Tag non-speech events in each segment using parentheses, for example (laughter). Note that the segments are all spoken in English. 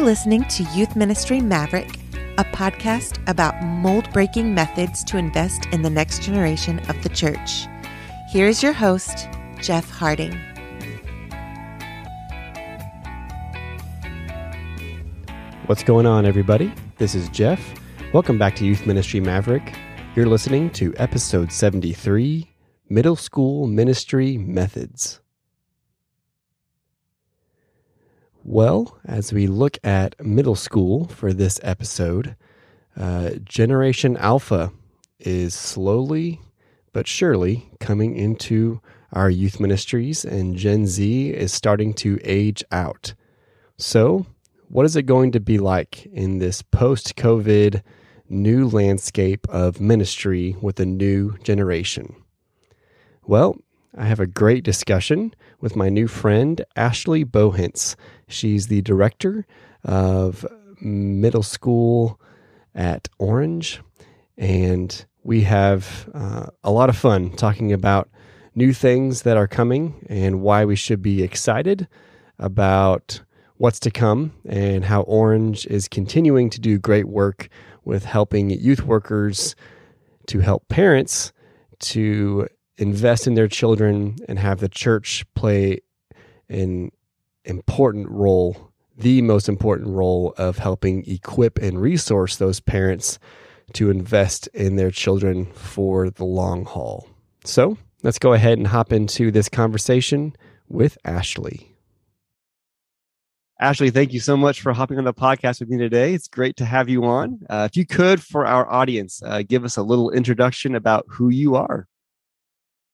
You're listening to Youth Ministry Maverick, a podcast about mold breaking methods to invest in the next generation of the church. Here's your host, Jeff Harding. What's going on, everybody? This is Jeff. Welcome back to Youth Ministry Maverick. You're listening to episode 73 Middle School Ministry Methods. Well, as we look at middle school for this episode, uh, Generation Alpha is slowly but surely coming into our youth ministries, and Gen Z is starting to age out. So, what is it going to be like in this post COVID new landscape of ministry with a new generation? Well, I have a great discussion with my new friend, Ashley Bohinc. She's the director of middle school at Orange, and we have uh, a lot of fun talking about new things that are coming and why we should be excited about what's to come and how Orange is continuing to do great work with helping youth workers to help parents to invest in their children and have the church play an important role, the most important role of helping equip and resource those parents to invest in their children for the long haul. So let's go ahead and hop into this conversation with Ashley. Ashley, thank you so much for hopping on the podcast with me today. It's great to have you on. Uh, if you could, for our audience, uh, give us a little introduction about who you are.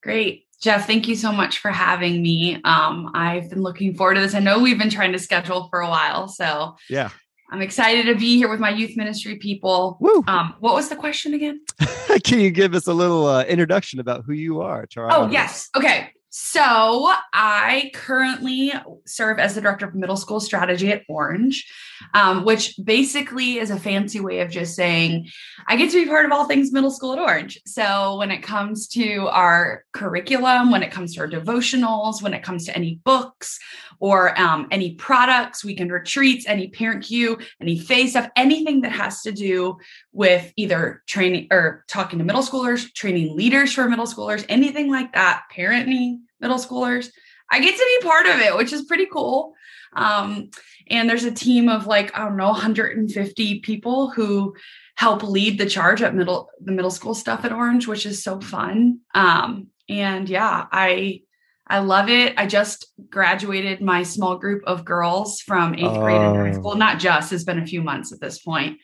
Great. Jeff, thank you so much for having me. Um, I've been looking forward to this. I know we've been trying to schedule for a while. So, yeah, I'm excited to be here with my youth ministry people. Um, what was the question again? (laughs) Can you give us a little uh, introduction about who you are? Charles? oh, yes. Okay. So I currently serve as the director of middle school strategy at Orange, um, which basically is a fancy way of just saying I get to be part of all things middle school at Orange. So when it comes to our curriculum, when it comes to our devotionals, when it comes to any books or um, any products, weekend retreats, any parent cue, any phase stuff, anything that has to do with either training or talking to middle schoolers, training leaders for middle schoolers, anything like that, parenting middle schoolers. I get to be part of it, which is pretty cool. Um, and there's a team of like, I don't know, 150 people who help lead the charge at middle the middle school stuff at Orange, which is so fun. Um, and yeah, I I love it. I just graduated my small group of girls from eighth grade in high school. Not just, it's been a few months at this point.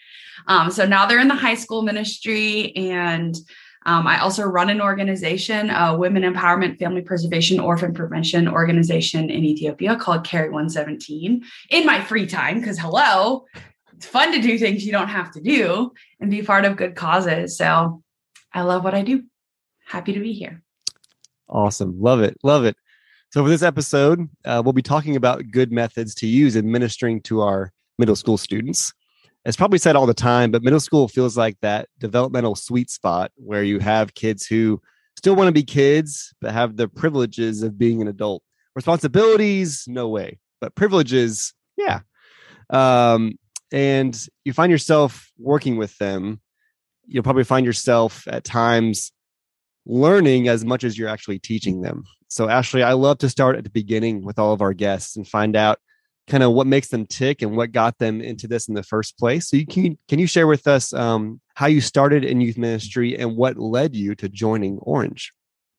Um, so now they're in the high school ministry and um, I also run an organization, a women empowerment, family preservation, orphan prevention organization in Ethiopia called Carry 117 in my free time. Because, hello, it's fun to do things you don't have to do and be part of good causes. So I love what I do. Happy to be here. Awesome. Love it. Love it. So, for this episode, uh, we'll be talking about good methods to use administering to our middle school students it's probably said all the time, but middle school feels like that developmental sweet spot where you have kids who still want to be kids, but have the privileges of being an adult. Responsibilities, no way, but privileges, yeah. Um, and you find yourself working with them. You'll probably find yourself at times learning as much as you're actually teaching them. So, Ashley, I love to start at the beginning with all of our guests and find out kind of what makes them tick and what got them into this in the first place. So you can can you share with us um, how you started in youth ministry and what led you to joining Orange?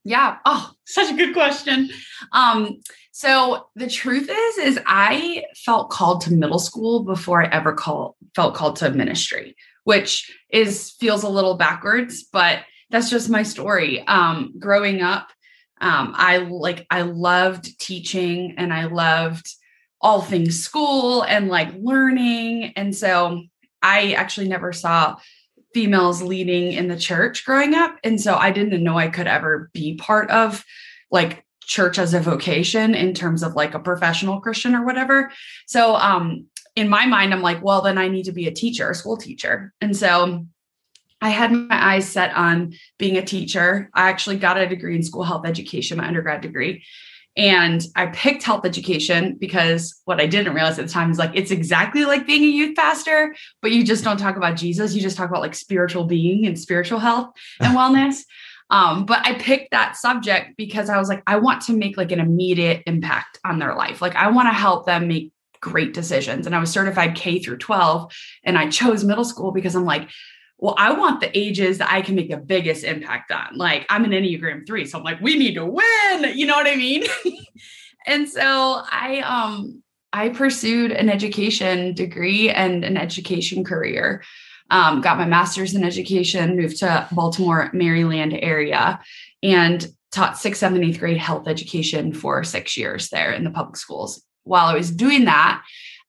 Yeah. Oh, such a good question. Um, so the truth is, is I felt called to middle school before I ever call, felt called to ministry, which is feels a little backwards, but that's just my story. Um, growing up, um, I like I loved teaching and I loved all things school and like learning. And so I actually never saw females leading in the church growing up. And so I didn't know I could ever be part of like church as a vocation in terms of like a professional Christian or whatever. So um in my mind, I'm like, well, then I need to be a teacher, a school teacher. And so I had my eyes set on being a teacher. I actually got a degree in school health education, my undergrad degree. And I picked health education because what I didn't realize at the time is like it's exactly like being a youth pastor, but you just don't talk about Jesus. You just talk about like spiritual being and spiritual health and (laughs) wellness. Um, but I picked that subject because I was like, I want to make like an immediate impact on their life. Like I want to help them make great decisions. And I was certified K through 12 and I chose middle school because I'm like, well, I want the ages that I can make the biggest impact on. Like I'm an Enneagram three. So I'm like, we need to win. You know what I mean? (laughs) and so I um I pursued an education degree and an education career. Um, got my master's in education, moved to Baltimore, Maryland area, and taught sixth, seventh, eighth grade health education for six years there in the public schools. While I was doing that,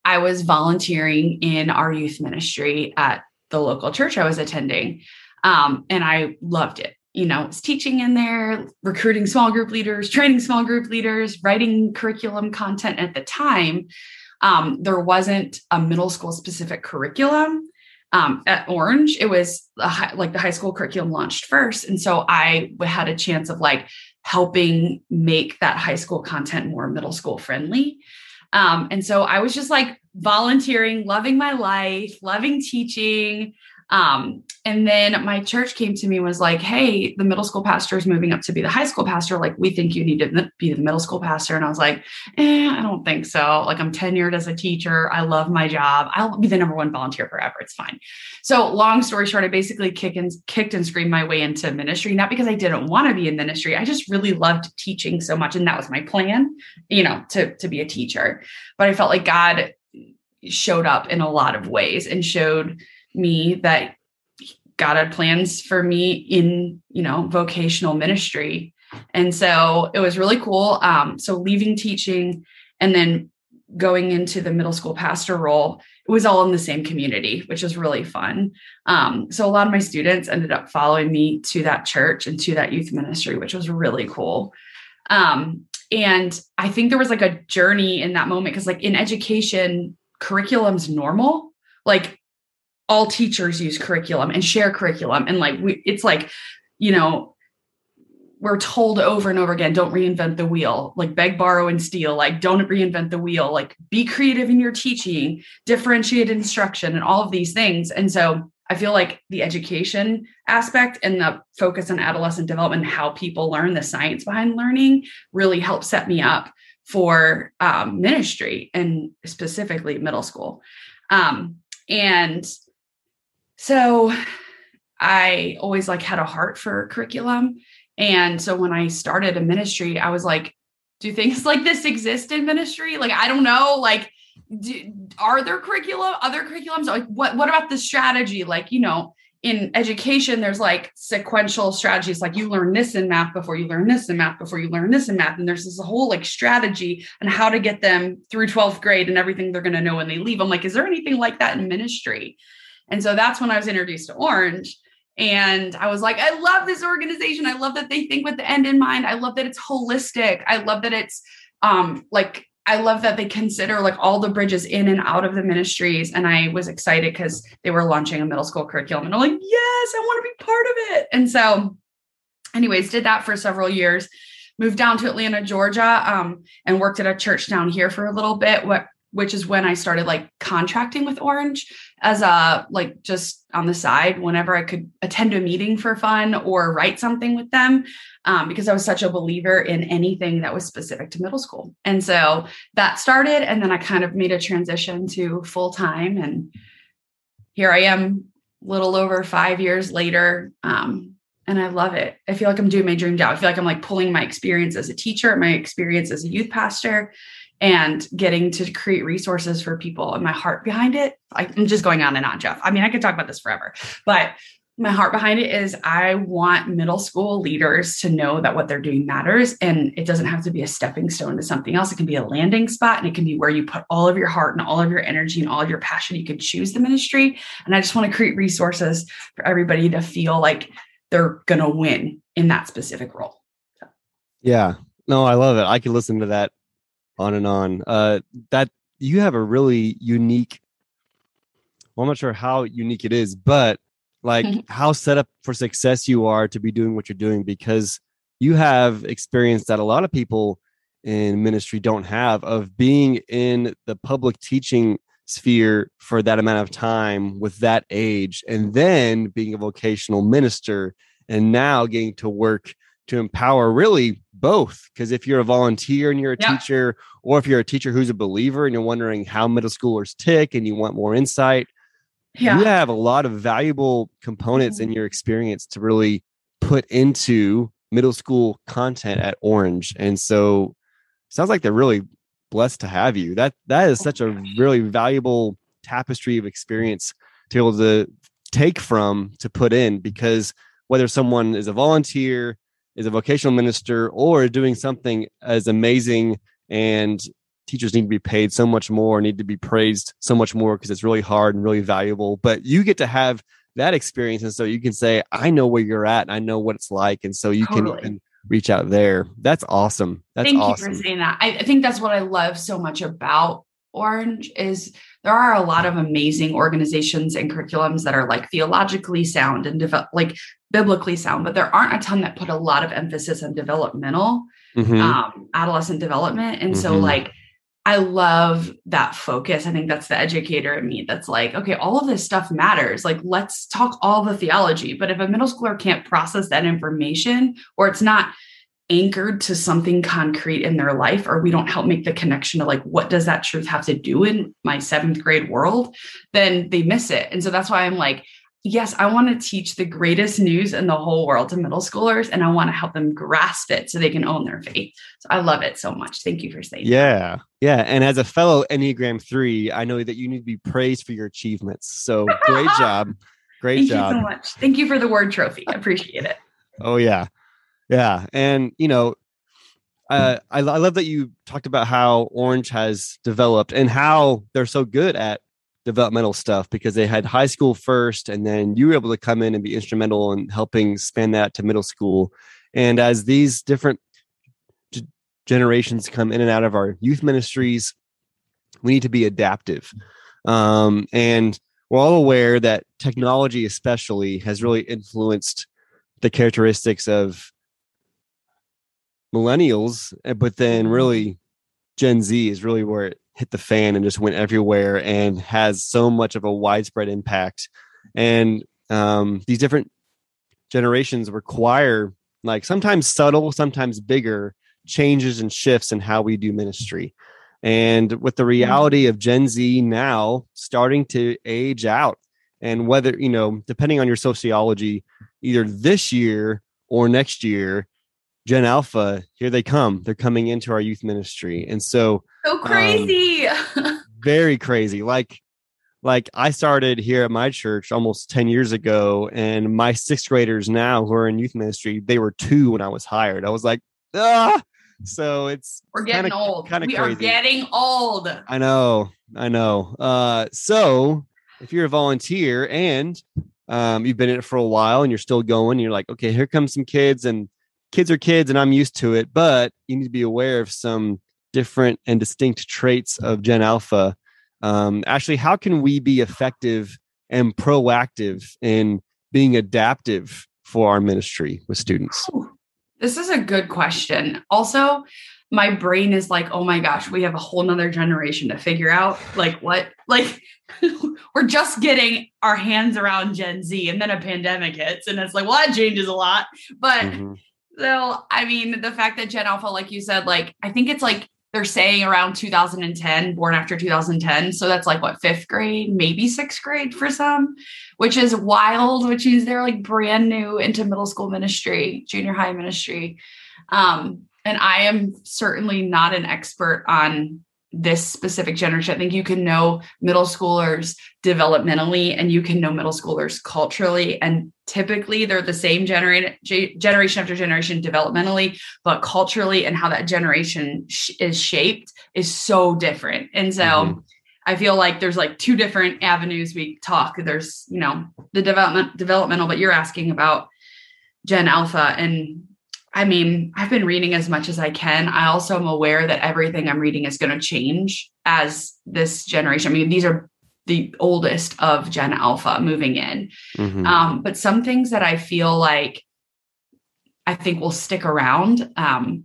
I was volunteering in our youth ministry at the local church I was attending. Um, and I loved it. You know, was teaching in there, recruiting small group leaders, training small group leaders, writing curriculum content at the time. Um, there wasn't a middle school specific curriculum um, at Orange. It was high, like the high school curriculum launched first. And so I had a chance of like helping make that high school content more middle school friendly. Um, and so I was just like volunteering, loving my life, loving teaching. Um, and then my church came to me was like, "Hey, the middle school pastor is moving up to be the high school pastor. Like, we think you need to be the middle school pastor." And I was like, "Eh, I don't think so. Like, I'm tenured as a teacher. I love my job. I'll be the number one volunteer forever. It's fine." So, long story short, I basically kicked and kicked and screamed my way into ministry. Not because I didn't want to be in ministry. I just really loved teaching so much, and that was my plan, you know, to to be a teacher. But I felt like God showed up in a lot of ways and showed me that God had plans for me in, you know, vocational ministry. And so it was really cool. Um, so leaving teaching and then going into the middle school pastor role, it was all in the same community, which was really fun. Um, so a lot of my students ended up following me to that church and to that youth ministry, which was really cool. Um, and I think there was like a journey in that moment because, like, in education, curriculum's normal. Like, all teachers use curriculum and share curriculum and like we it's like you know we're told over and over again don't reinvent the wheel like beg borrow and steal like don't reinvent the wheel like be creative in your teaching differentiate instruction and all of these things and so i feel like the education aspect and the focus on adolescent development how people learn the science behind learning really helped set me up for um, ministry and specifically middle school um, and so I always like had a heart for curriculum. And so when I started a ministry, I was like, do things (laughs) like this exist in ministry? Like, I don't know. Like, do, are there curriculum, other curriculums? Like, what, what about the strategy? Like, you know, in education, there's like sequential strategies, like you learn this in math before you learn this in math before you learn this in math. And there's this whole like strategy and how to get them through 12th grade and everything they're going to know when they leave. I'm like, is there anything like that in ministry? And so that's when I was introduced to Orange. And I was like, I love this organization. I love that they think with the end in mind. I love that it's holistic. I love that it's um like I love that they consider like all the bridges in and out of the ministries. And I was excited because they were launching a middle school curriculum. And I'm like, yes, I want to be part of it. And so, anyways, did that for several years. Moved down to Atlanta, Georgia, um, and worked at a church down here for a little bit. What which is when I started like contracting with Orange as a like just on the side whenever I could attend a meeting for fun or write something with them um, because I was such a believer in anything that was specific to middle school. And so that started, and then I kind of made a transition to full time, and here I am, a little over five years later. Um, and I love it. I feel like I'm doing my dream job. I feel like I'm like pulling my experience as a teacher, my experience as a youth pastor, and getting to create resources for people and my heart behind it. I'm just going on and on, Jeff. I mean, I could talk about this forever, but my heart behind it is I want middle school leaders to know that what they're doing matters and it doesn't have to be a stepping stone to something else. It can be a landing spot and it can be where you put all of your heart and all of your energy and all of your passion. You can choose the ministry. And I just want to create resources for everybody to feel like they're going to win in that specific role. So. Yeah. No, I love it. I can listen to that on and on. Uh, that you have a really unique. Well, I'm not sure how unique it is, but like (laughs) how set up for success you are to be doing what you're doing because you have experience that a lot of people in ministry don't have of being in the public teaching sphere for that amount of time with that age and then being a vocational minister and now getting to work to empower really both because if you're a volunteer and you're a yeah. teacher or if you're a teacher who's a believer and you're wondering how middle schoolers tick and you want more insight yeah. you have a lot of valuable components mm-hmm. in your experience to really put into middle school content at orange and so sounds like they're really blessed to have you that that is such a really valuable tapestry of experience to be able to take from to put in because whether someone is a volunteer is a vocational minister or doing something as amazing and teachers need to be paid so much more need to be praised so much more because it's really hard and really valuable but you get to have that experience and so you can say i know where you're at and i know what it's like and so you totally. can reach out there that's awesome that's thank awesome. you for saying that I, I think that's what i love so much about orange is there are a lot of amazing organizations and curriculums that are like theologically sound and develop like biblically sound, but there aren't a ton that put a lot of emphasis on developmental, mm-hmm. um, adolescent development. And mm-hmm. so, like, I love that focus. I think that's the educator in me that's like, okay, all of this stuff matters. Like, let's talk all the theology. But if a middle schooler can't process that information or it's not anchored to something concrete in their life, or we don't help make the connection to like, what does that truth have to do in my seventh grade world, then they miss it. And so that's why I'm like, yes, I want to teach the greatest news in the whole world to middle schoolers and I want to help them grasp it so they can own their faith. So I love it so much. Thank you for saying yeah. That. Yeah. And as a fellow Enneagram 3, I know that you need to be praised for your achievements. So great (laughs) job. Great Thank job. Thank you so much. Thank you for the word trophy. I appreciate it. oh, yeah. Yeah. And, you know, uh, I, I love that you talked about how Orange has developed and how they're so good at developmental stuff because they had high school first and then you were able to come in and be instrumental in helping span that to middle school and as these different g- generations come in and out of our youth ministries we need to be adaptive um, and we're all aware that technology especially has really influenced the characteristics of millennials eh, but then really gen z is really where it hit the fan and just went everywhere and has so much of a widespread impact. And um, these different generations require like sometimes subtle, sometimes bigger changes and shifts in how we do ministry. And with the reality of Gen Z now starting to age out, and whether, you know, depending on your sociology, either this year or next year, Gen Alpha, here they come. They're coming into our youth ministry. And so so um, crazy. Um, (laughs) very crazy. Like like I started here at my church almost 10 years ago and my sixth graders now who are in youth ministry, they were 2 when I was hired. I was like, "Ah." So it's We're getting kinda, old. Kinda we crazy. are getting old. I know. I know. Uh so if you're a volunteer and um, you've been in it for a while and you're still going, you're like, okay, here comes some kids and kids are kids and I'm used to it, but you need to be aware of some different and distinct traits of Gen Alpha. Um, Ashley, how can we be effective and proactive in being adaptive for our ministry with students? This is a good question. Also, my brain is like, oh my gosh, we have a whole nother generation to figure out. Like, what? Like, (laughs) we're just getting our hands around Gen Z, and then a pandemic hits, and it's like, well, that changes a lot. But mm-hmm. So, I mean, the fact that Gen Alpha, like you said, like, I think it's like they're saying around 2010, born after 2010. So that's like what, fifth grade, maybe sixth grade for some, which is wild, which means they're like brand new into middle school ministry, junior high ministry. Um, and I am certainly not an expert on this specific generation. I think you can know middle schoolers developmentally and you can know middle schoolers culturally. And typically they're the same generation, generation after generation developmentally, but culturally and how that generation sh- is shaped is so different. And so mm-hmm. I feel like there's like two different avenues we talk. There's, you know, the development developmental, but you're asking about Gen Alpha and I mean, I've been reading as much as I can. I also am aware that everything I'm reading is going to change as this generation. I mean, these are the oldest of Gen Alpha moving in. Mm-hmm. Um, but some things that I feel like I think will stick around. Um,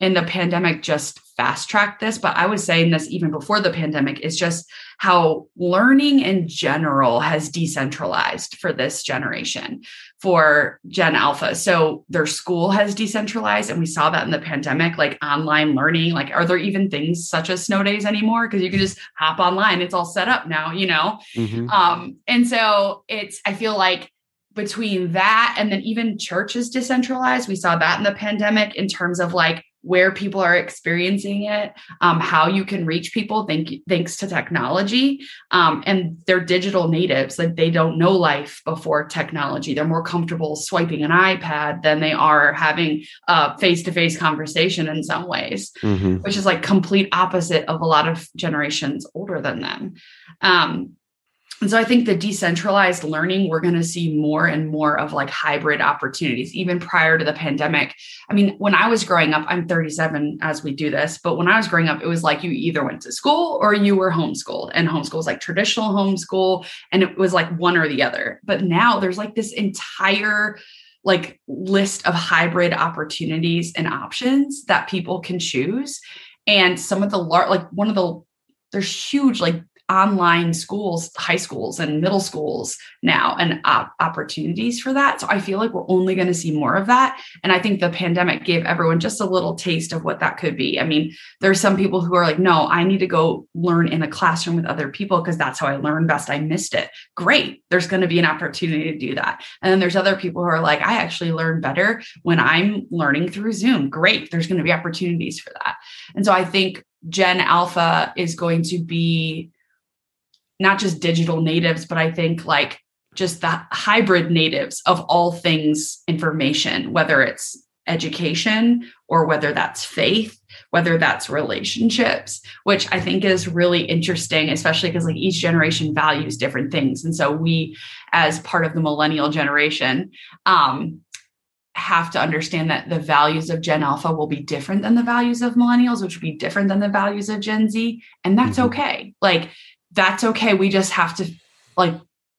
and the pandemic just fast tracked this, but I was saying this even before the pandemic, is just how learning in general has decentralized for this generation, for Gen Alpha. So their school has decentralized, and we saw that in the pandemic, like online learning. Like, are there even things such as snow days anymore? Because you can just hop online, it's all set up now, you know? Mm-hmm. Um, and so it's, I feel like between that and then even churches decentralized, we saw that in the pandemic in terms of like where people are experiencing it, um, how you can reach people thank, thanks to technology. Um, and they're digital natives, like they don't know life before technology. They're more comfortable swiping an iPad than they are having a face to face conversation in some ways, mm-hmm. which is like complete opposite of a lot of generations older than them. Um, and so I think the decentralized learning, we're going to see more and more of like hybrid opportunities, even prior to the pandemic. I mean, when I was growing up, I'm 37 as we do this, but when I was growing up, it was like you either went to school or you were homeschooled. And homeschool was like traditional homeschool, and it was like one or the other. But now there's like this entire like list of hybrid opportunities and options that people can choose. And some of the large, like one of the there's huge like online schools, high schools and middle schools now, and uh, opportunities for that. So I feel like we're only going to see more of that. And I think the pandemic gave everyone just a little taste of what that could be. I mean, there's some people who are like, no, I need to go learn in a classroom with other people because that's how I learn best. I missed it. Great. There's going to be an opportunity to do that. And then there's other people who are like, I actually learn better when I'm learning through Zoom. Great. There's going to be opportunities for that. And so I think Gen Alpha is going to be not just digital natives, but I think like just the hybrid natives of all things information, whether it's education or whether that's faith, whether that's relationships, which I think is really interesting, especially because like each generation values different things. And so we, as part of the millennial generation, um, have to understand that the values of Gen Alpha will be different than the values of millennials, which will be different than the values of Gen Z. And that's mm-hmm. okay. Like that's okay. We just have to like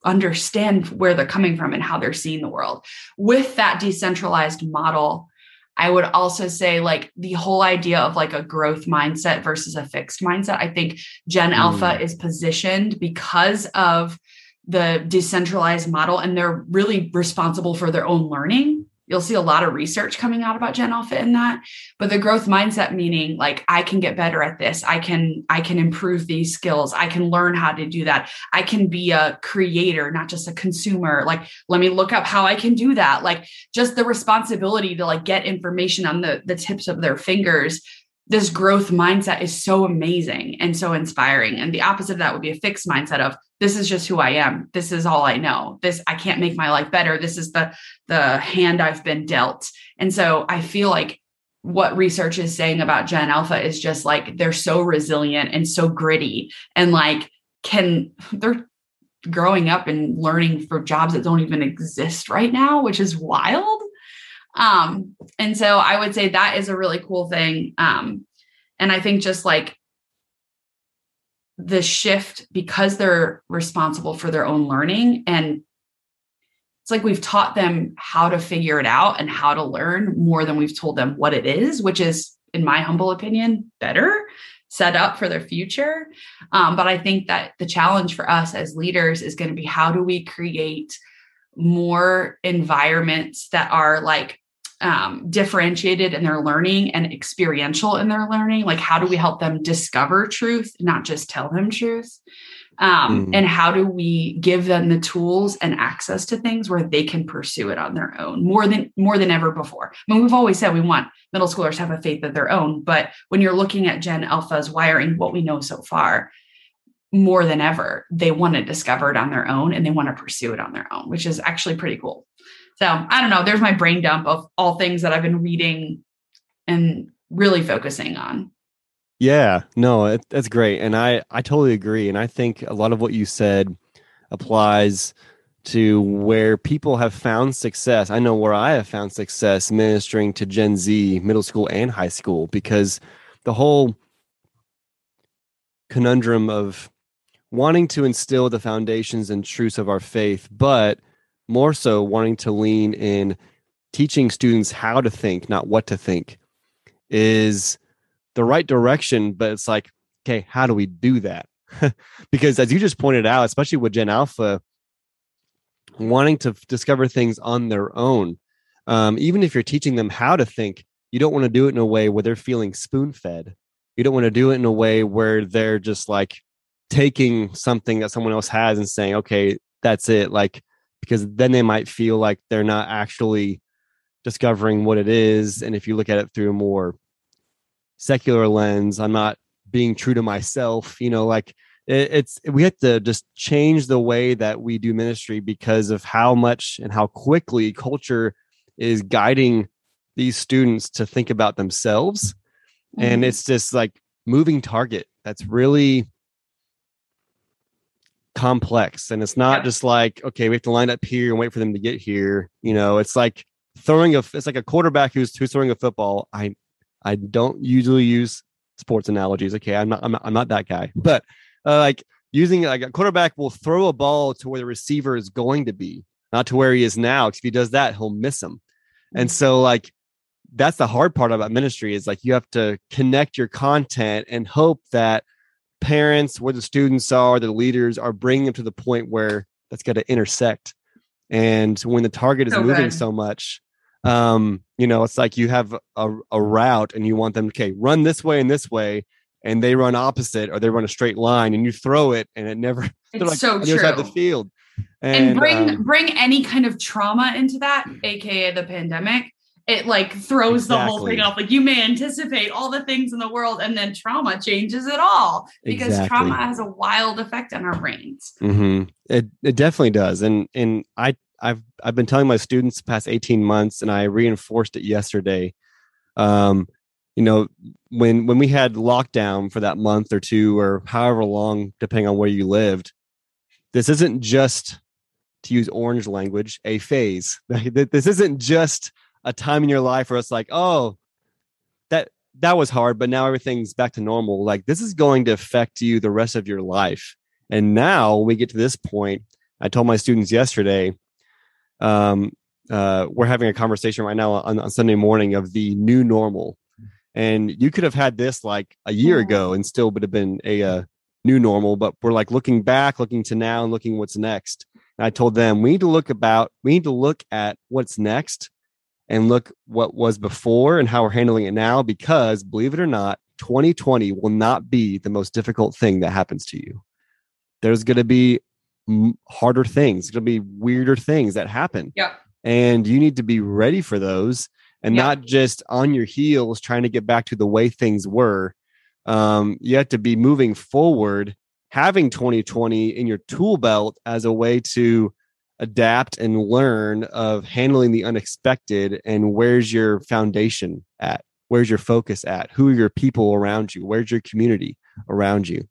understand where they're coming from and how they're seeing the world. With that decentralized model, I would also say like the whole idea of like a growth mindset versus a fixed mindset. I think Gen mm. Alpha is positioned because of the decentralized model and they're really responsible for their own learning you'll see a lot of research coming out about gen alpha in that but the growth mindset meaning like i can get better at this. I can i can improve these skills. I can learn how to do that. I can be a creator not just a consumer. Like let me look up how i can do that. Like just the responsibility to like get information on the the tips of their fingers this growth mindset is so amazing and so inspiring. And the opposite of that would be a fixed mindset of this is just who I am. This is all I know. This I can't make my life better. This is the the hand I've been dealt. And so I feel like what research is saying about Gen Alpha is just like they're so resilient and so gritty and like can (laughs) they're growing up and learning for jobs that don't even exist right now, which is wild. Um, and so I would say that is a really cool thing. Um, and I think just like the shift because they're responsible for their own learning and it's like we've taught them how to figure it out and how to learn more than we've told them what it is, which is, in my humble opinion, better set up for their future. Um, but I think that the challenge for us as leaders is going to be how do we create more environments that are like um, differentiated in their learning and experiential in their learning. Like, how do we help them discover truth, not just tell them truth? Um, mm. And how do we give them the tools and access to things where they can pursue it on their own more than more than ever before? I mean, we've always said we want middle schoolers to have a faith of their own, but when you're looking at Gen Alpha's wiring, what we know so far, more than ever, they want to discover it on their own and they want to pursue it on their own, which is actually pretty cool. So I don't know. There's my brain dump of all things that I've been reading and really focusing on. Yeah, no, it, that's great, and I I totally agree, and I think a lot of what you said applies to where people have found success. I know where I have found success ministering to Gen Z, middle school and high school, because the whole conundrum of wanting to instill the foundations and truths of our faith, but more so wanting to lean in teaching students how to think, not what to think, is the right direction, but it's like, okay, how do we do that? (laughs) because as you just pointed out, especially with Gen Alpha, wanting to discover things on their own, um, even if you're teaching them how to think, you don't want to do it in a way where they're feeling spoon fed. You don't want to do it in a way where they're just like taking something that someone else has and saying, okay, that's it. Like, because then they might feel like they're not actually discovering what it is. And if you look at it through a more secular lens, I'm not being true to myself, you know, like it, it's, we have to just change the way that we do ministry because of how much and how quickly culture is guiding these students to think about themselves. And Mhm. it's just like moving target that's really complex. And it's not Yeah. just like, okay, we have to line up here and wait for them to get here. You know, it's like throwing a it's like a quarterback who's who's throwing a football. I I don't usually use sports analogies. Okay, I'm not I'm not, I'm not that guy. But uh, like using like a quarterback will throw a ball to where the receiver is going to be, not to where he is now. 'cause if he does that, he'll miss him. And so like that's the hard part about ministry is like you have to connect your content and hope that parents, where the students are, the leaders are bringing them to the point where that's got to intersect. And when the target is So moving good. so much, um, you know, it's like you have a, a route and you want them, okay, run this way and this way, and they run opposite or they run a straight line and you throw it and it never (laughs) they're It's like so on the other side of true. the field. and, bring um, bring any kind of trauma into that aka the pandemic it like throws the whole thing off like you may anticipate all the things in the world and then trauma changes it all because Exactly. trauma has a wild effect on our brains hmm It it definitely does, and and I I've I've been telling my students the past eighteen months, and I reinforced it yesterday. Um, you know, when when we had lockdown for that month or two or however long, depending on where you lived, this isn't just to use orange language, a phase. (laughs) This isn't just a time in your life where it's like, oh, that that was hard, but now everything's back to normal. Like this is going to affect you the rest of your life. And now we get to this point. I told my students yesterday, um, uh, we're having a conversation right now on, on Sunday morning of the new normal. And you could have had this like a year ago and still would have been a uh, new normal, but we're like looking back, looking to now and looking what's next. And I told them we need to look about, we need to look at what's next and look what was before and how we're handling it now because believe it or not 2020 will not be the most difficult thing that happens to you there's going to be harder things going to be weirder things that happen Yep. and you need to be ready for those and Yep. not just on your heels trying to get back to the way things were um, you have to be moving forward having 2020 in your tool belt as a way to adapt and learn of handling the unexpected and where's your foundation at? Where's your focus at? Who are your people around you? Where's your community around you?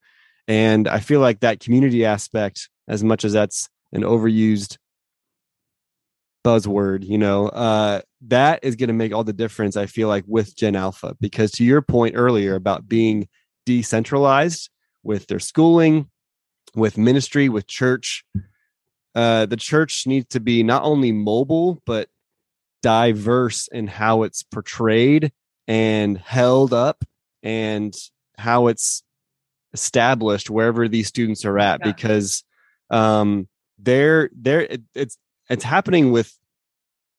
And i feel like that community aspect as much as that's an overused buzzword you know uh that is going to make all the difference i feel like with gen alpha. Because to your point earlier about being decentralized with their schooling with ministry with church uh, the church needs to be not only mobile but diverse in how it's portrayed and held up and how it's established wherever these students are at Yeah. because um they're they're it, it's it's happening with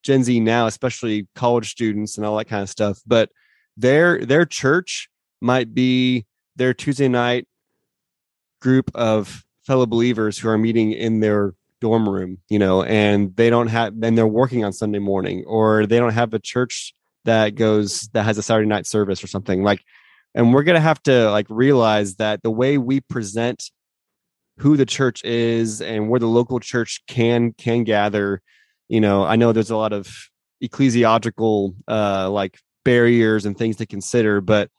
gen z now especially college students and all that kind of stuff but their their church might be their tuesday night group of fellow believers who are meeting in their dorm room, you know, and they don't have, and they're working on Sunday morning, or they don't have a church that goes that has a Saturday night service or something like. And we're gonna have to like realize that the way we present who the church is and where the local church can can gather, you know, I know there's a lot of ecclesiological uh like barriers and things to consider, but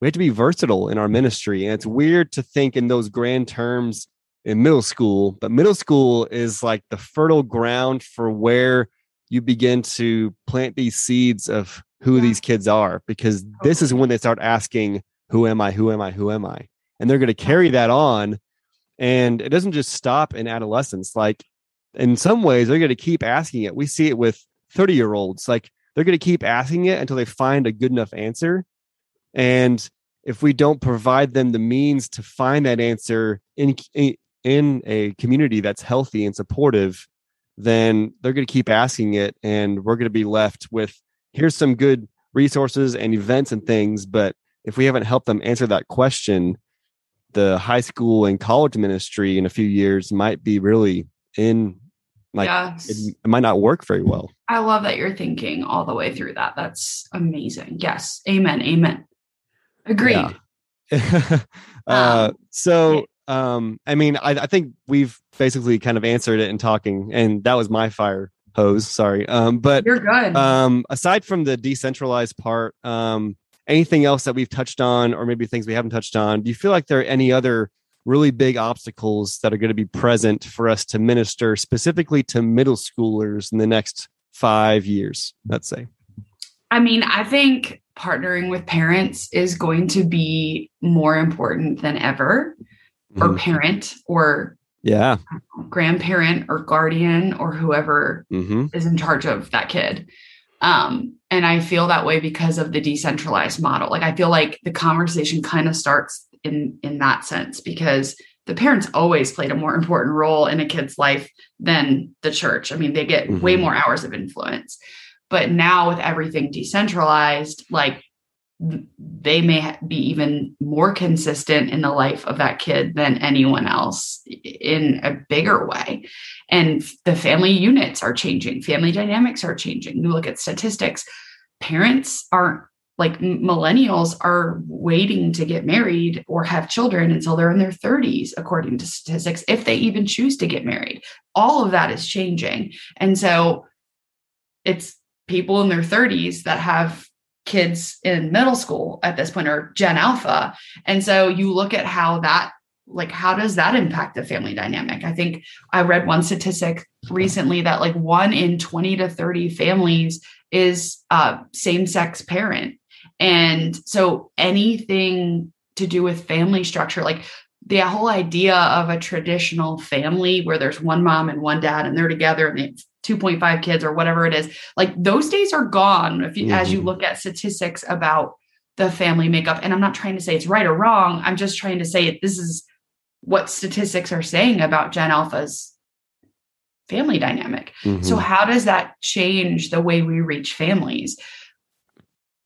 we have to be versatile in our ministry. And it's weird to think in those grand terms in middle school, but middle school is like the fertile ground for where you begin to plant these seeds of who Yeah. these kids are, because this is when they start asking, Who am I? Who am I? Who am I? And they're going to carry that on. And it doesn't just stop in adolescence. Like in some ways, they're going to keep asking it. We see it with 30 year olds. Like they're going to keep asking it until they find a good enough answer. And if we don't provide them the means to find that answer in in a community that's healthy and supportive, then they're going to keep asking it, and we're going to be left with here's some good resources and events and things, but if we haven't helped them answer that question, the high school and college ministry in a few years might be really in like yes. it, it, might not work very well. I love that you're thinking all the way through that. That's amazing. Yes. Amen. Amen. Agreed. Yeah. (laughs) uh, um, so, um, I mean, I, I, think we've basically kind of answered it in talking, and that was my fire hose. Sorry. Um, but you're good. Um, aside from the decentralized part, um, anything else that we've touched on, or maybe things we haven't touched on, do you feel like there are any other really big obstacles that are going to be present for us to minister specifically to middle schoolers in the next five years, let's say? I mean, I think partnering with parents is going to be more important than ever, mm-hmm. or parent, or yeah, grandparent, or guardian, or whoever mm-hmm. is in charge of that kid. Um, and I feel that way because of the decentralized model. Like I feel like the conversation kind of starts in in that sense because the parents always played a more important role in a kid's life than the church. I mean, they get mm-hmm. way more hours of influence. But now with everything decentralized, like they may be even more consistent in the life of that kid than anyone else in a bigger way. And the family units are changing, family dynamics are changing. You look at statistics, parents aren't like millennials are waiting to get married or have children until they're in their 30s according to statistics if they even choose to get married all of that is changing and so it's people in their 30s that have kids in middle school at this point or gen alpha. And so you look at how that like how does that impact the family dynamic? I think i read one statistic recently that like one in 20 to 30 families is a same-sex parent. And so anything to do with family structure, like the whole idea of a traditional family where there's one mom and one dad and they're together and they 2.5 kids or whatever it is, like those days are gone if you, mm-hmm. as you mm-hmm. look at statistics about the family makeup. And I'm not trying to say it's right or wrong. I'm just trying to say this is what statistics are saying about Gen Alpha's family dynamic. Mm-hmm. So, how does that change the way we reach families?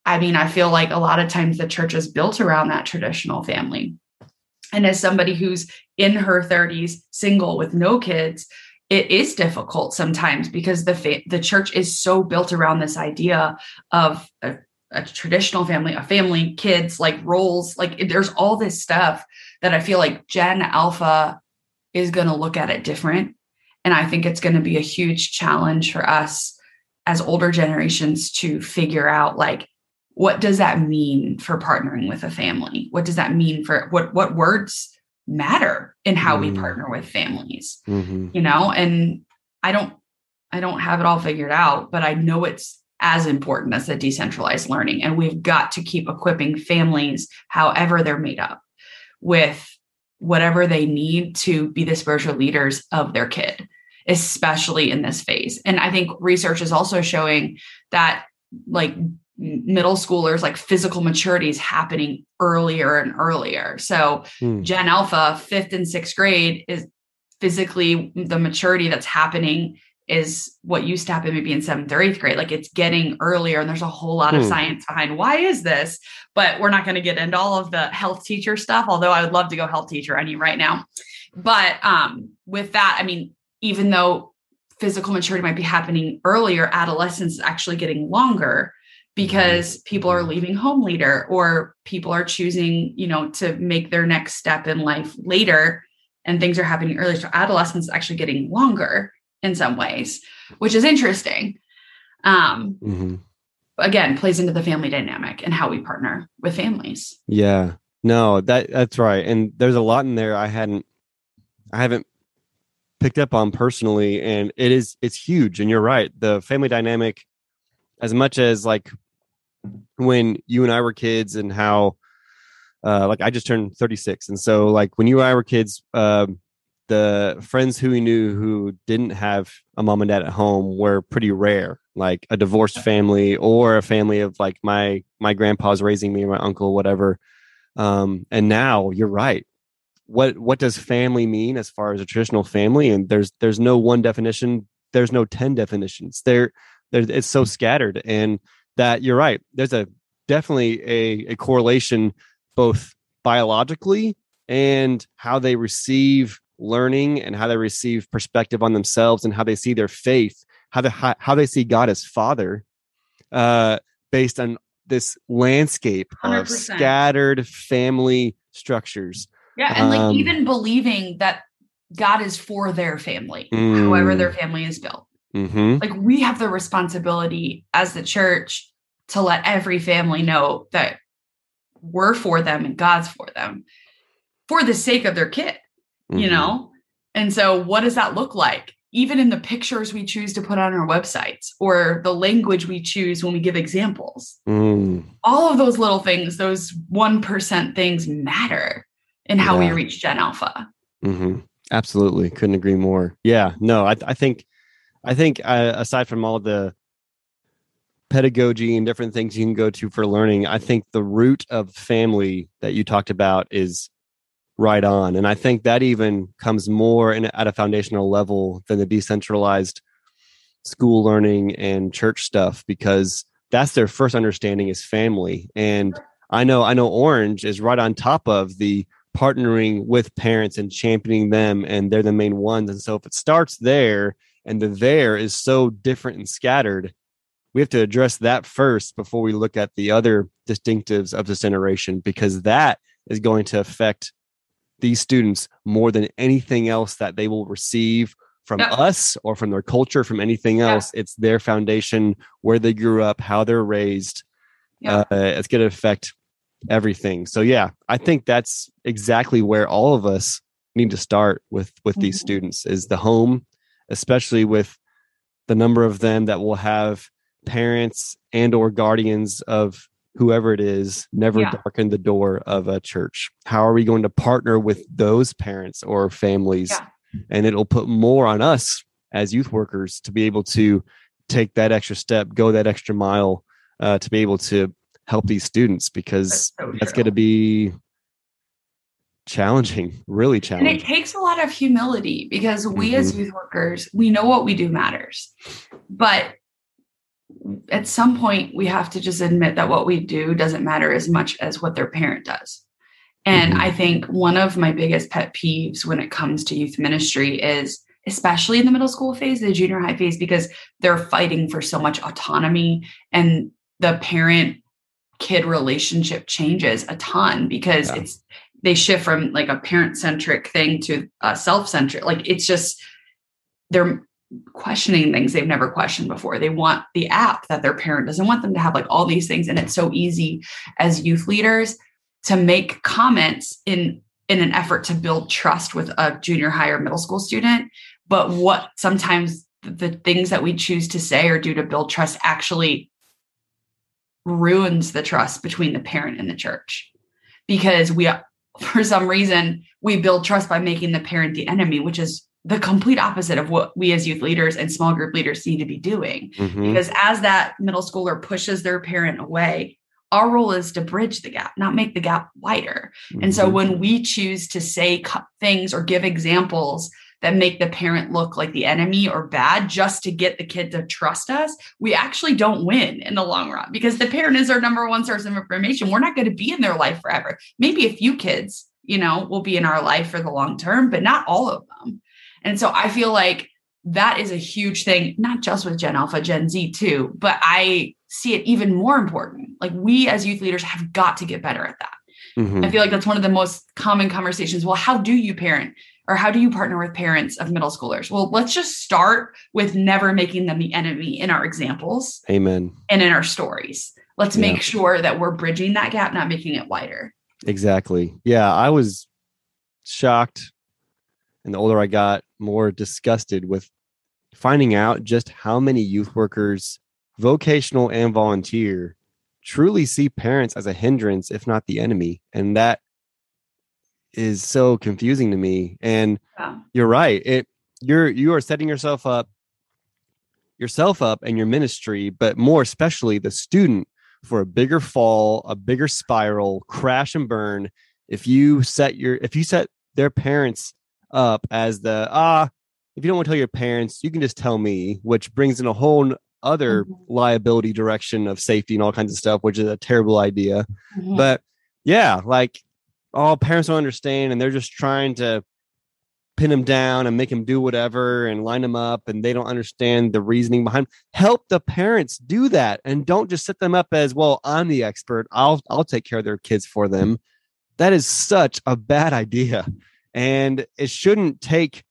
I mean, I feel like a lot of times the church is built around that traditional family. And as somebody who's in her 30s, single with no kids, it is difficult sometimes because the fa- the church is so built around this idea of a, a traditional family, a family, kids, like roles. Like there's all this stuff that I feel like Gen Alpha is going to look at it different. And I think it's going to be a huge challenge for us as older generations to figure out like what does that mean for partnering with a family what does that mean for what what words matter in how mm. we partner with families mm-hmm. you know and i don't i don't have it all figured out but i know it's as important as the decentralized learning and we've got to keep equipping families however they're made up with whatever they need to be the spiritual leaders of their kid especially in this phase and i think research is also showing that like middle schoolers like physical maturity is happening earlier and earlier so hmm. gen alpha fifth and sixth grade is physically the maturity that's happening is what used to happen maybe in seventh or eighth grade like it's getting earlier and there's a whole lot hmm. of science behind why is this but we're not going to get into all of the health teacher stuff although i would love to go health teacher any right now but um with that i mean even though physical maturity might be happening earlier adolescence is actually getting longer because people are leaving home later or people are choosing you know to make their next step in life later and things are happening earlier so adolescence is actually getting longer in some ways which is interesting. Um mm-hmm. again plays into the family dynamic and how we partner with families. Yeah. No that that's right. And there's a lot in there i hadn't i haven't picked up on personally. And it is it's huge. And you're right. The family dynamic as much as like when you and I were kids and how uh, like I just turned 36 and so like when you and I were kids uh, the friends who we knew who didn't have a mom and dad at home were pretty rare like a divorced family or a family of like my my grandpa's raising me my uncle whatever. Um and now you're right. What what does family mean as far as a traditional family? And there's there's no one definition there's no 10 definitions. There there it's so scattered. And that you're right there's a definitely a, a correlation both biologically and how they receive learning and how they receive perspective on themselves and how they see their faith how they how they see god as father uh based on this landscape 100%. of scattered family structures Yeah, and like Um, even believing that God is for their family, however Mm. their family is built. hmm Like we have the responsibility as the church to let every family know that we're for them and God's for them for the sake of their kid, Mm-hmm. you know? And so what does that look like? Even in the pictures we choose to put on our websites or the language we choose when we give examples. Mm. All of those little things, those 1% things matter in how we reach Gen Alpha. hmm Absolutely, couldn't agree more. Yeah, no, I, I think, I think uh, aside from all the pedagogy and different things you can go to for learning, I think the root of family that you talked about is right on, and I think that even comes more in, at a foundational level than the decentralized school learning and church stuff because that's their first understanding is family. And i know i know orange is right on top of the partnering with parents and championing them and they're the main ones. And so if it starts there and the there is so different and scattered we have to address that first before we look at the other distinctives of this generation because that is going to affect these students more than anything else that they will receive from Yeah. us or from their culture from anything Yeah. else it's their foundation where they grew up how they're raised Yeah. uh, it's going to affect everything so yeah i think that's exactly where all of us need to start with with these Mhm. students is the home especially with the number of them that will have parents and or guardians of whoever it is never Yeah. darken the door of a church how are we going to partner with those parents or families Yeah. and it'll put more on us as youth workers to be able to take that extra step go that extra mile uh, to be able to help these students because That's so that's going to be challenging really challenging. And it takes a lot of humility because we as Mhm. youth workers, we know what we do matters. But at some point, we have to just admit that what we do doesn't matter as much as what their parent does. And Mhm. I think one of my biggest pet peeves when it comes to youth ministry is, especially in the middle school phase, the junior high phase, because they're fighting for so much autonomy and the parent kid relationship changes a ton because Yeah. it's they shift from like a parent centric thing to a self centric. Like it's just they're questioning things they've never questioned before. They want the app that their parent doesn't want them to have, like all these things. And it's so easy as youth leaders to make comments in in an effort to build trust with a junior high or middle school student. But what sometimes the things that we choose to say or do to build trust actually ruins the trust between the parent and the church because we for some reason we build trust by making the parent the enemy which is the complete opposite of what we as youth leaders and small group leaders need to be doing Mhm. because as that middle schooler pushes their parent away our role is to bridge the gap not make the gap wider and so Mhm. when we choose to say things or give examples that make the parent look like the enemy or bad just to get the kid to trust us, we actually don't win in the long run because the parent is our number one source of information. We're not going to be in their life forever. Maybe a few kids, you know, will be in our life for the long term, but not all of them. And so I feel like that is a huge thing, not just with Gen Alpha, Gen Z too, but I see it even more important. Like we as youth leaders have got to get better at that. Mhm. I feel like that's one of the most common conversations. Well, how do you parent or how do you partner with parents of middle schoolers? Well, let's just start with never making them the enemy in our examples amen and in our stories. Let's make sure that we're bridging that gap, not making it wider. Exactly. Yeah, I was shocked, and the older I got, more disgusted with finding out just how many youth workers, vocational and volunteer, truly see parents as a hindrance, if not the enemy. And that is so confusing to me. And you're right. It you're you are setting yourself up yourself up and your ministry, but more especially the student for a bigger fall, a bigger spiral, crash and burn. If you set your if you set their parents up as the ah, if you don't want to tell your parents, you can just tell me, which brings in a whole other mm-hmm. liability direction of safety and all kinds of stuff, which is a terrible idea. Mm-hmm. But yeah, like all parents don't understand and they're just trying to pin them down and make them do whatever and line them up and they don't understand the reasoning behind help the parents do that and don't just set them up as well i'm the expert i'll i'll take care of their kids for them that is such a bad (laughs) idea and it shouldn't take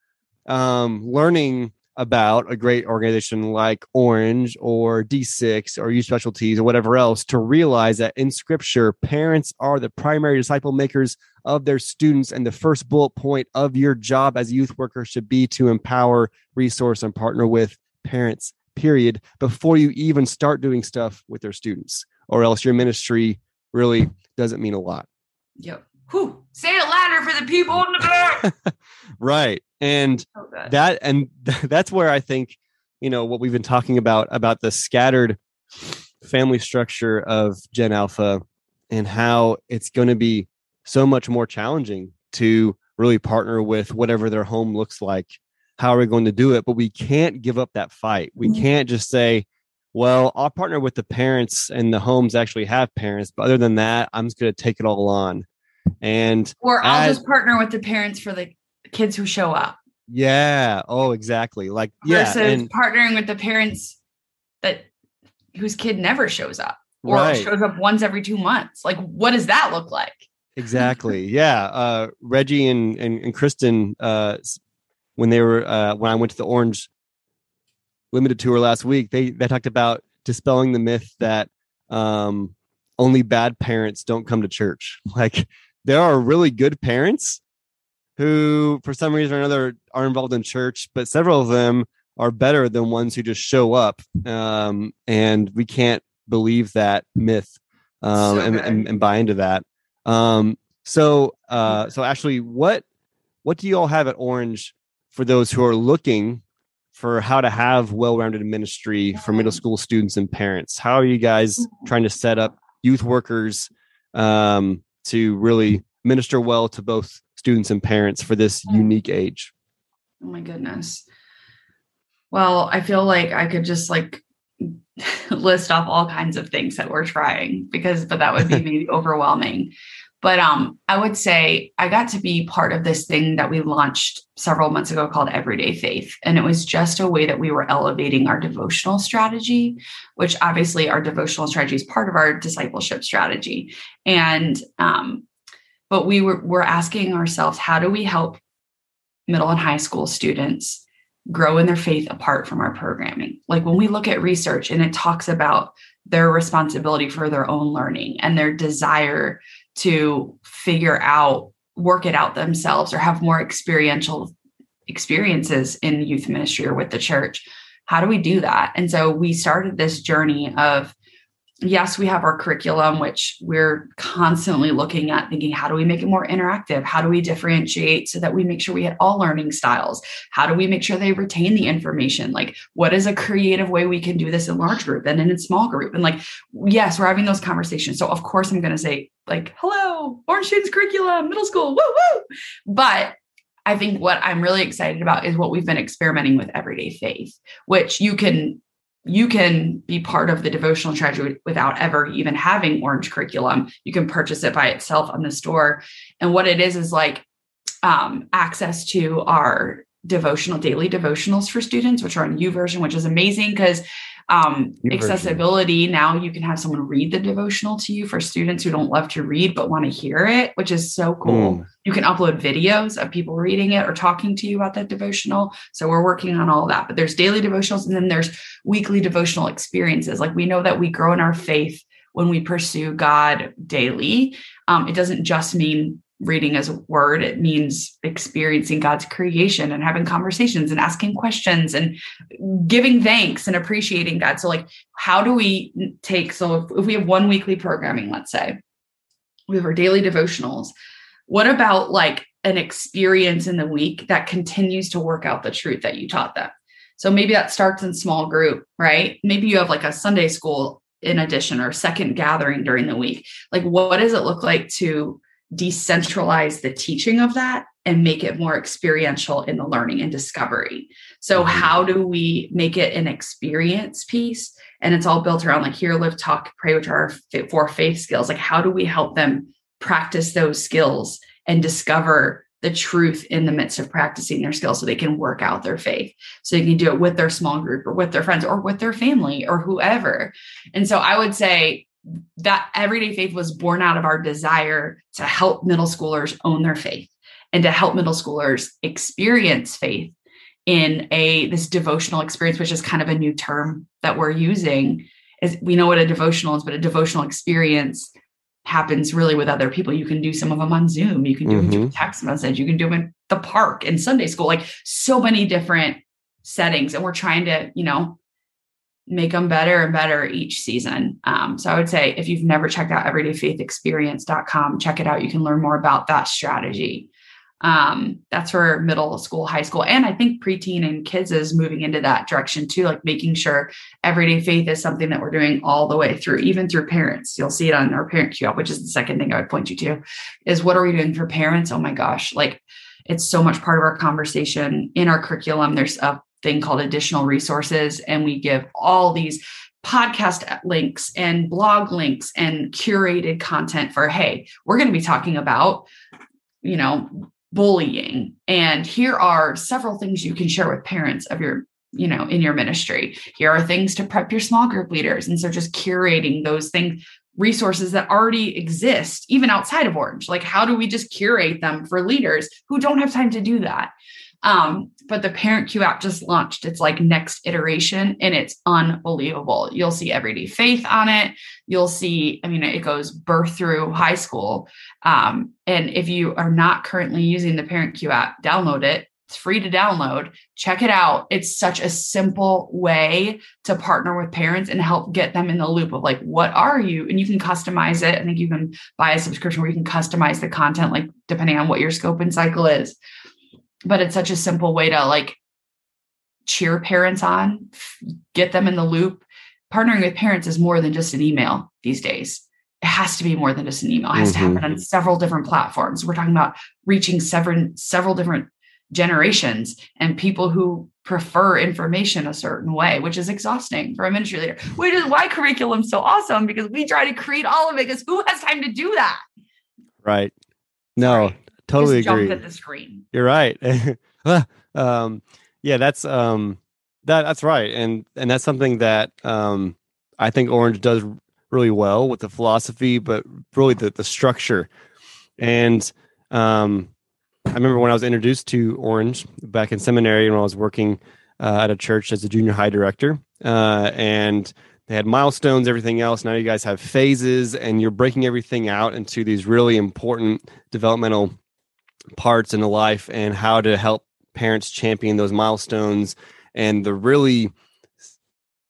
um, learning about a great organization like Orange or D6 or Youth Specialties or whatever else to realize that in scripture, parents are the primary disciple makers of their students. And the first bullet point of your job as a youth worker should be to empower, resource, and partner with parents, period, before you even start doing stuff with their students, or else your ministry really doesn't mean a lot. Yep. Whew. Say it louder for the people in the back. (laughs) right and that and (laughs) that's where i think you know what we've been talking about about the scattered family structure of gen alpha and how it's going to be so much more challenging to really partner with whatever their home looks like how are we going to do it but we can't give up that fight we mm-hmm. can't just say well i'll partner with the parents and the homes actually have parents but other than that i'm just going to take it all on and or i'll as, just partner with the parents for the kids who show up. Yeah. Oh, exactly. Like yeah, versus and, partnering with the parents that whose kid never shows up or right. shows up once every two months. Like, what does that look like? Exactly. yeah. Uh, Reggie and, and, and Kristen, uh, when they were uh, when I went to the Orange Limited Tour last week, they they talked about dispelling the myth that um, only bad parents don't come to church. (laughs) Like there are really good parents who, for some reason or another, are involved in church, but several of them are better than ones who just show up. Um, and we can't believe that myth um, so and, and, and, buy into that. Um, so, uh, so actually, what what do you all have at Orange for those who are looking for how to have well-rounded ministry for middle school students and parents? How are you guys trying to set up youth workers um, to really minister well to both students and parents for this mm. unique age? Oh my goodness. Well, I feel like I could just like (laughs) list off all kinds of things that we're trying because but that would be (laughs) maybe overwhelming. But um I would say I got to be part of this thing that we launched several months ago called Everyday Faith and it was just a way that we were elevating our devotional strategy, which obviously our devotional strategy is part of our discipleship strategy. And um but we were we're asking ourselves how do we help middle and high school students grow in their faith apart from our programming like when we look at research and it talks about their responsibility for their own learning and their desire to figure out work it out themselves or have more experiential experiences in youth ministry or with the church how do we do that? And so we started this journey of yes, we have our curriculum, which we're constantly looking at thinking, how do we make it more interactive? How do we differentiate so that we make sure we hit all learning styles? How do we make sure they retain the information? Like, what is a creative way we can do this in large group and in small group? And like, yes, we're having those conversations. So, of course, I'm going to say, like, hello, Orange Students Curriculum, middle school, woo woo. But I think what I'm really excited about is what we've been experimenting with everyday faith, which you can you can be part of the devotional strategy without ever even having orange curriculum. You can purchase it by itself on the store. And what it is is like um, access to our devotional daily devotionals for students which are on YouVersion which is amazing because um, accessibility now you can have someone read the devotional to you for students who don't love to read but want to hear it which is so cool. Mm. you can upload videos of people reading it or talking to you about that devotional so we're working on all that but there's daily devotionals and then there's weekly devotional experiences like we know that we grow in our faith when we pursue god daily. Um, it doesn't just mean reading as a word it means experiencing god's creation and having conversations and asking questions and giving thanks and appreciating god so like how do we take so if, we have one weekly programming let's say we have our daily devotionals what about like an experience in the week that continues to work out the truth that you taught them So maybe that starts in small group, right? Maybe you have like a Sunday school in addition or second gathering during the week. Like, what does it look like to decentralize the teaching of that and make it more experiential in the learning and discovery. So, mm-hmm. how do we make it an experience piece? And it's all built around like hear, live, talk, pray, which are our four faith skills. Like, how do we help them practice those skills and discover the truth in the midst of practicing their skills so they can work out their faith. So they can do it with their small group or with their friends or with their family or whoever. And so I would say that everyday faith was born out of our desire to help middle schoolers own their faith and to help middle schoolers experience faith in a this devotional experience which is kind of a new term that we're using is we know what a devotional is but a devotional experience happens really with other people. You can do some of them on zoom. You can do mm-hmm. them through text message. You can do them in the park in sunday school like so many different settings. And we're trying to you know make them better and better each season. Um, so I would say if you've never checked out everydayfaithexperience.com, check it out. You can learn more about that strategy. Um, that's for middle school, high school, and I think preteen and kids is moving into that direction too, like making sure everyday faith is something that we're doing all the way through, even through parents. You'll see it on our parent up, which is the second thing I would point you to is what are we doing for parents? Oh my gosh, like it's so much part of our conversation in our curriculum. There's a thing called additional resources, and we give all these podcast links and blog links and curated content for hey, we're going to be talking about, you know, bullying. And here are several things you can share with parents of your you know in your ministry. Here are things to prep your small group leaders. And so just curating those things resources that already exist even outside of orange. Like how do we just curate them for leaders who don't have time to do that um, but the Parent Cue app just launched its like next iteration and it's unbelievable. You'll see everyday faith on it. You'll see, I mean, it goes birth through high school. Um, and if you are not currently using the Parent Cue app, download it. It's free to download. Check it out. It's such a simple way to partner with parents and help get them in the loop of like, what are you? And you can customize it. I think you can buy a subscription where you can customize the content, like depending on what your scope and cycle is but it's such a simple way to like cheer parents on, get them in the loop. Partnering with parents is more than just an email these days. It has to be more than just an email. It has mm-hmm. to happen on mm-hmm. several different platforms. We're talking about reaching several several different generations and people who prefer information a certain way, which is exhausting for a ministry leader. Which is why curriculum's so awesome because we try to create all of it because who has time to do that? Right. No, totally Just agree. at the screen. You're right. (laughs) um, yeah, that's um, that that's right, and and that's something that um, I think Orange does really well with the philosophy, but really the the structure. And um, I remember when I was introduced to Orange back in seminary, when I was working uh, at a church as a junior high director, uh, and they had milestones, everything else. Now you guys have phases, and you're breaking everything out into these really important developmental parts in the life and how to help parents champion those milestones and the really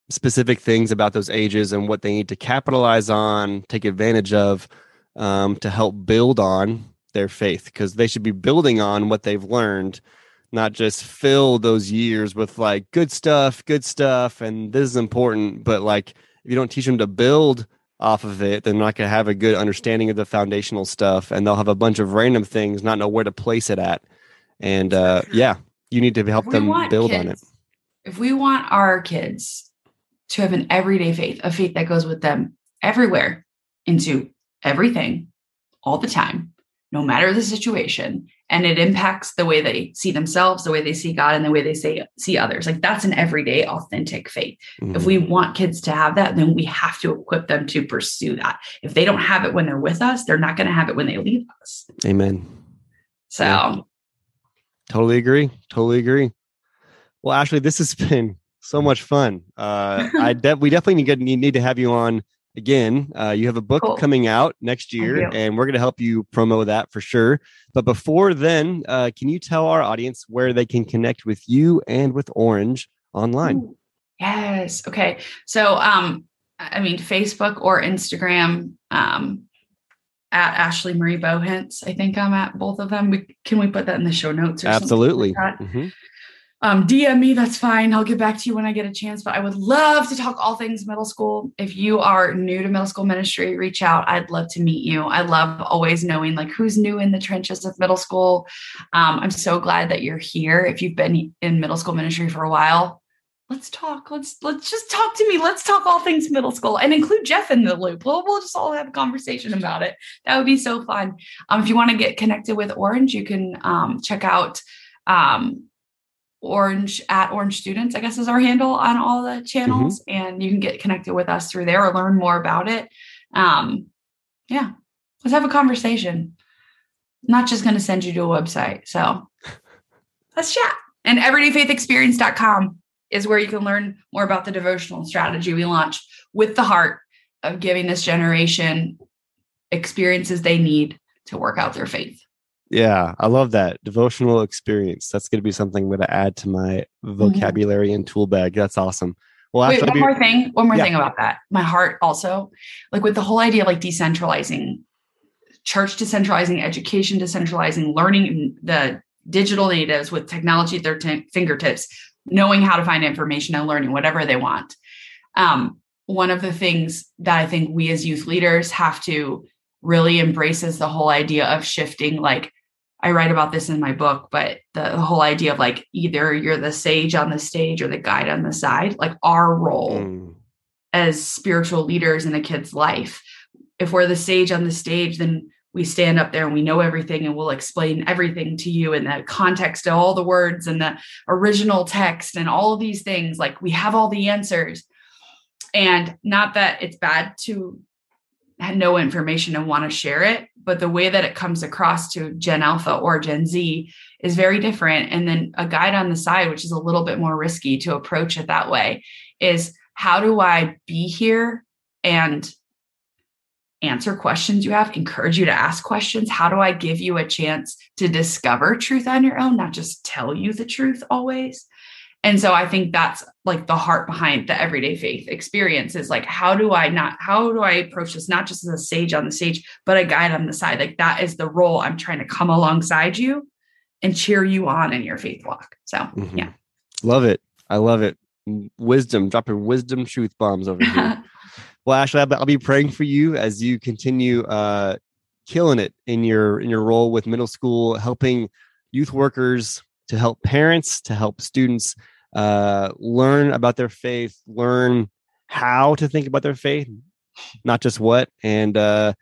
specific things about those ages and what they need to capitalize on, take advantage of um, to help build on their faith because they should be building on what they've learned, not just fill those years with like good stuff, good stuff, and this is important. But like, if you don't teach them to build off of it, they're not going to have a good understanding of the foundational stuff, and they'll have a bunch of random things, not know where to place it at. And uh, yeah, you need to help them build kids, on it. If we want our kids to have an everyday faith, a faith that goes with them everywhere into everything all the time, no matter the situation, and it impacts the way they see themselves the way they see god and the way they say see others. Like that's an everyday authentic faith. Mm-hmm. if we want kids to have that then we have to equip them to pursue that. If they don't have it when they're with us they're not going to have it when they leave us. Amen. So yeah. totally agree. Totally agree. Well ashley this has been so much fun. Uh (laughs) i de- we definitely need, need to have you on again, uh, you have a book cool. coming out next year, and we're going to help you promo that for sure. But before then, uh, can you tell our audience where they can connect with you and with Orange online? Ooh, yes. Okay. So, um, I mean, Facebook or Instagram um, at Ashley Marie Bohinc. I think I'm at both of them. We, can we put that in the show notes? Absolutely. Like mm-hmm. Um, DM me, that's fine. I'll get back to you when I get a chance. But I would love to talk all things middle school. If you are new to middle school ministry, reach out. I'd love to meet you. I love always knowing like who's new in the trenches of middle school. Um, I'm so glad that you're here. If you've been in middle school ministry for a while, let's talk. Let's let's just talk to me. Let's talk all things middle school and include Jeff in the loop. We'll, we'll just all have a conversation about it. That would be so fun. Um, if you want to get connected with Orange, you can um, check out um, orange at orange students i guess is our handle on all the channels. Mm-hmm. and you can get connected with us through there or learn more about it. Um yeah let's have a conversation. I'm not just going to send you to a website so. (laughs) Let's chat. And everydayfaithexperience.com is where you can learn more about the devotional strategy we launched with the heart of giving this generation experiences they need to work out their faith yeah, I love that devotional experience. That's going to be something I'm going to add to my mm-hmm. vocabulary mm-hmm. and tool bag. That's awesome. Well, Wait, one be, more thing. One more yeah. thing about that. My heart also, like with the whole idea of like decentralizing church, decentralizing education, decentralizing learning the digital natives with technology at their t- fingertips, knowing how to find information and learning whatever they want. Um, one of the things that I think we as youth leaders have to really embraces the whole idea of shifting like I write about this in my book, but the, the, whole idea of like either you're the sage on the stage or the guide on the side, like our role mm. as spiritual leaders in a kid's life. If we're the sage on the stage, then we stand up there and we know everything and we'll explain everything to you in the context of all the words and the original text and all of these things. Like we have all the answers. And not that it's bad to know information and want to share it but the way that it comes across to gen alpha or gen z is very different. And then a guide on the side which is a little bit more risky to approach it that way is how do i be here and answer questions you have encourage you to ask questions? How do i give you a chance to discover truth on your own not just tell you the truth always and so I think that's like the heart behind the everyday faith experience is like, how do I not, how do I approach this, not just as a sage on the stage, but a guide on the side? Like that is the role I'm trying to come alongside you and cheer you on in your faith walk. So, mm-hmm. yeah. Love it. I love it. Wisdom, dropping wisdom truth bombs over here. (laughs) well, Ashley, I'll be praying for you as you continue uh, killing it in your in your role with middle school, helping youth workers to help parents, to help students uh, learn about their faith, learn how to think about their faith, not just what. And uh,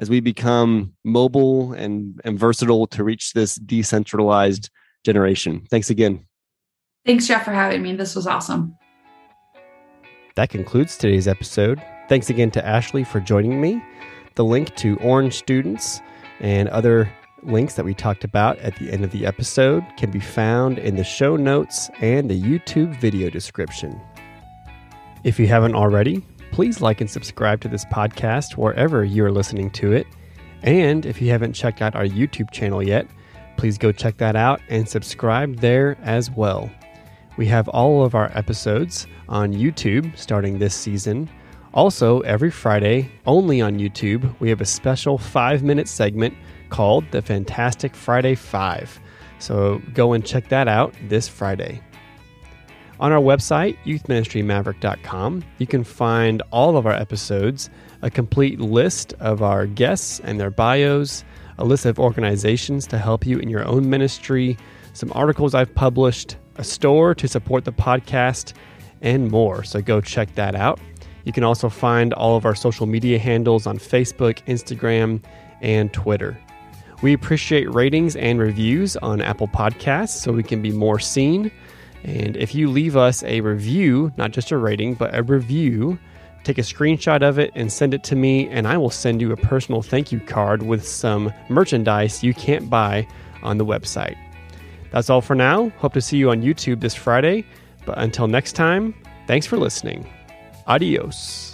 as we become mobile and, and versatile to reach this decentralized generation. Thanks again. Thanks, Jeff, for having me. This was awesome. That concludes today's episode. Thanks again to Ashley for joining me. The link to Orange students and other links that we talked about at the end of the episode can be found in the show notes and the YouTube video description. If you haven't already, please like and subscribe to this podcast wherever you are listening to it. And if you haven't checked out our YouTube channel yet, please go check that out and subscribe there as well. We have all of our episodes on YouTube starting this season. Also, every Friday, only on YouTube, we have a special five minute segment called the Fantastic Friday 5. So go and check that out this Friday. On our website, youthministrymaverick.com, you can find all of our episodes, a complete list of our guests and their bios, a list of organizations to help you in your own ministry, some articles I've published, a store to support the podcast, and more. So go check that out. You can also find all of our social media handles on Facebook, Instagram, and Twitter. We appreciate ratings and reviews on Apple Podcasts so we can be more seen. And if you leave us a review, not just a rating, but a review, take a screenshot of it and send it to me, and I will send you a personal thank you card with some merchandise you can't buy on the website. That's all for now. Hope to see you on YouTube this Friday. But until next time, thanks for listening. Adios.